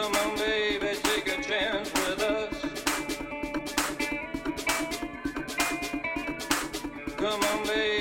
Come on, baby, take a chance with us. Come on, baby.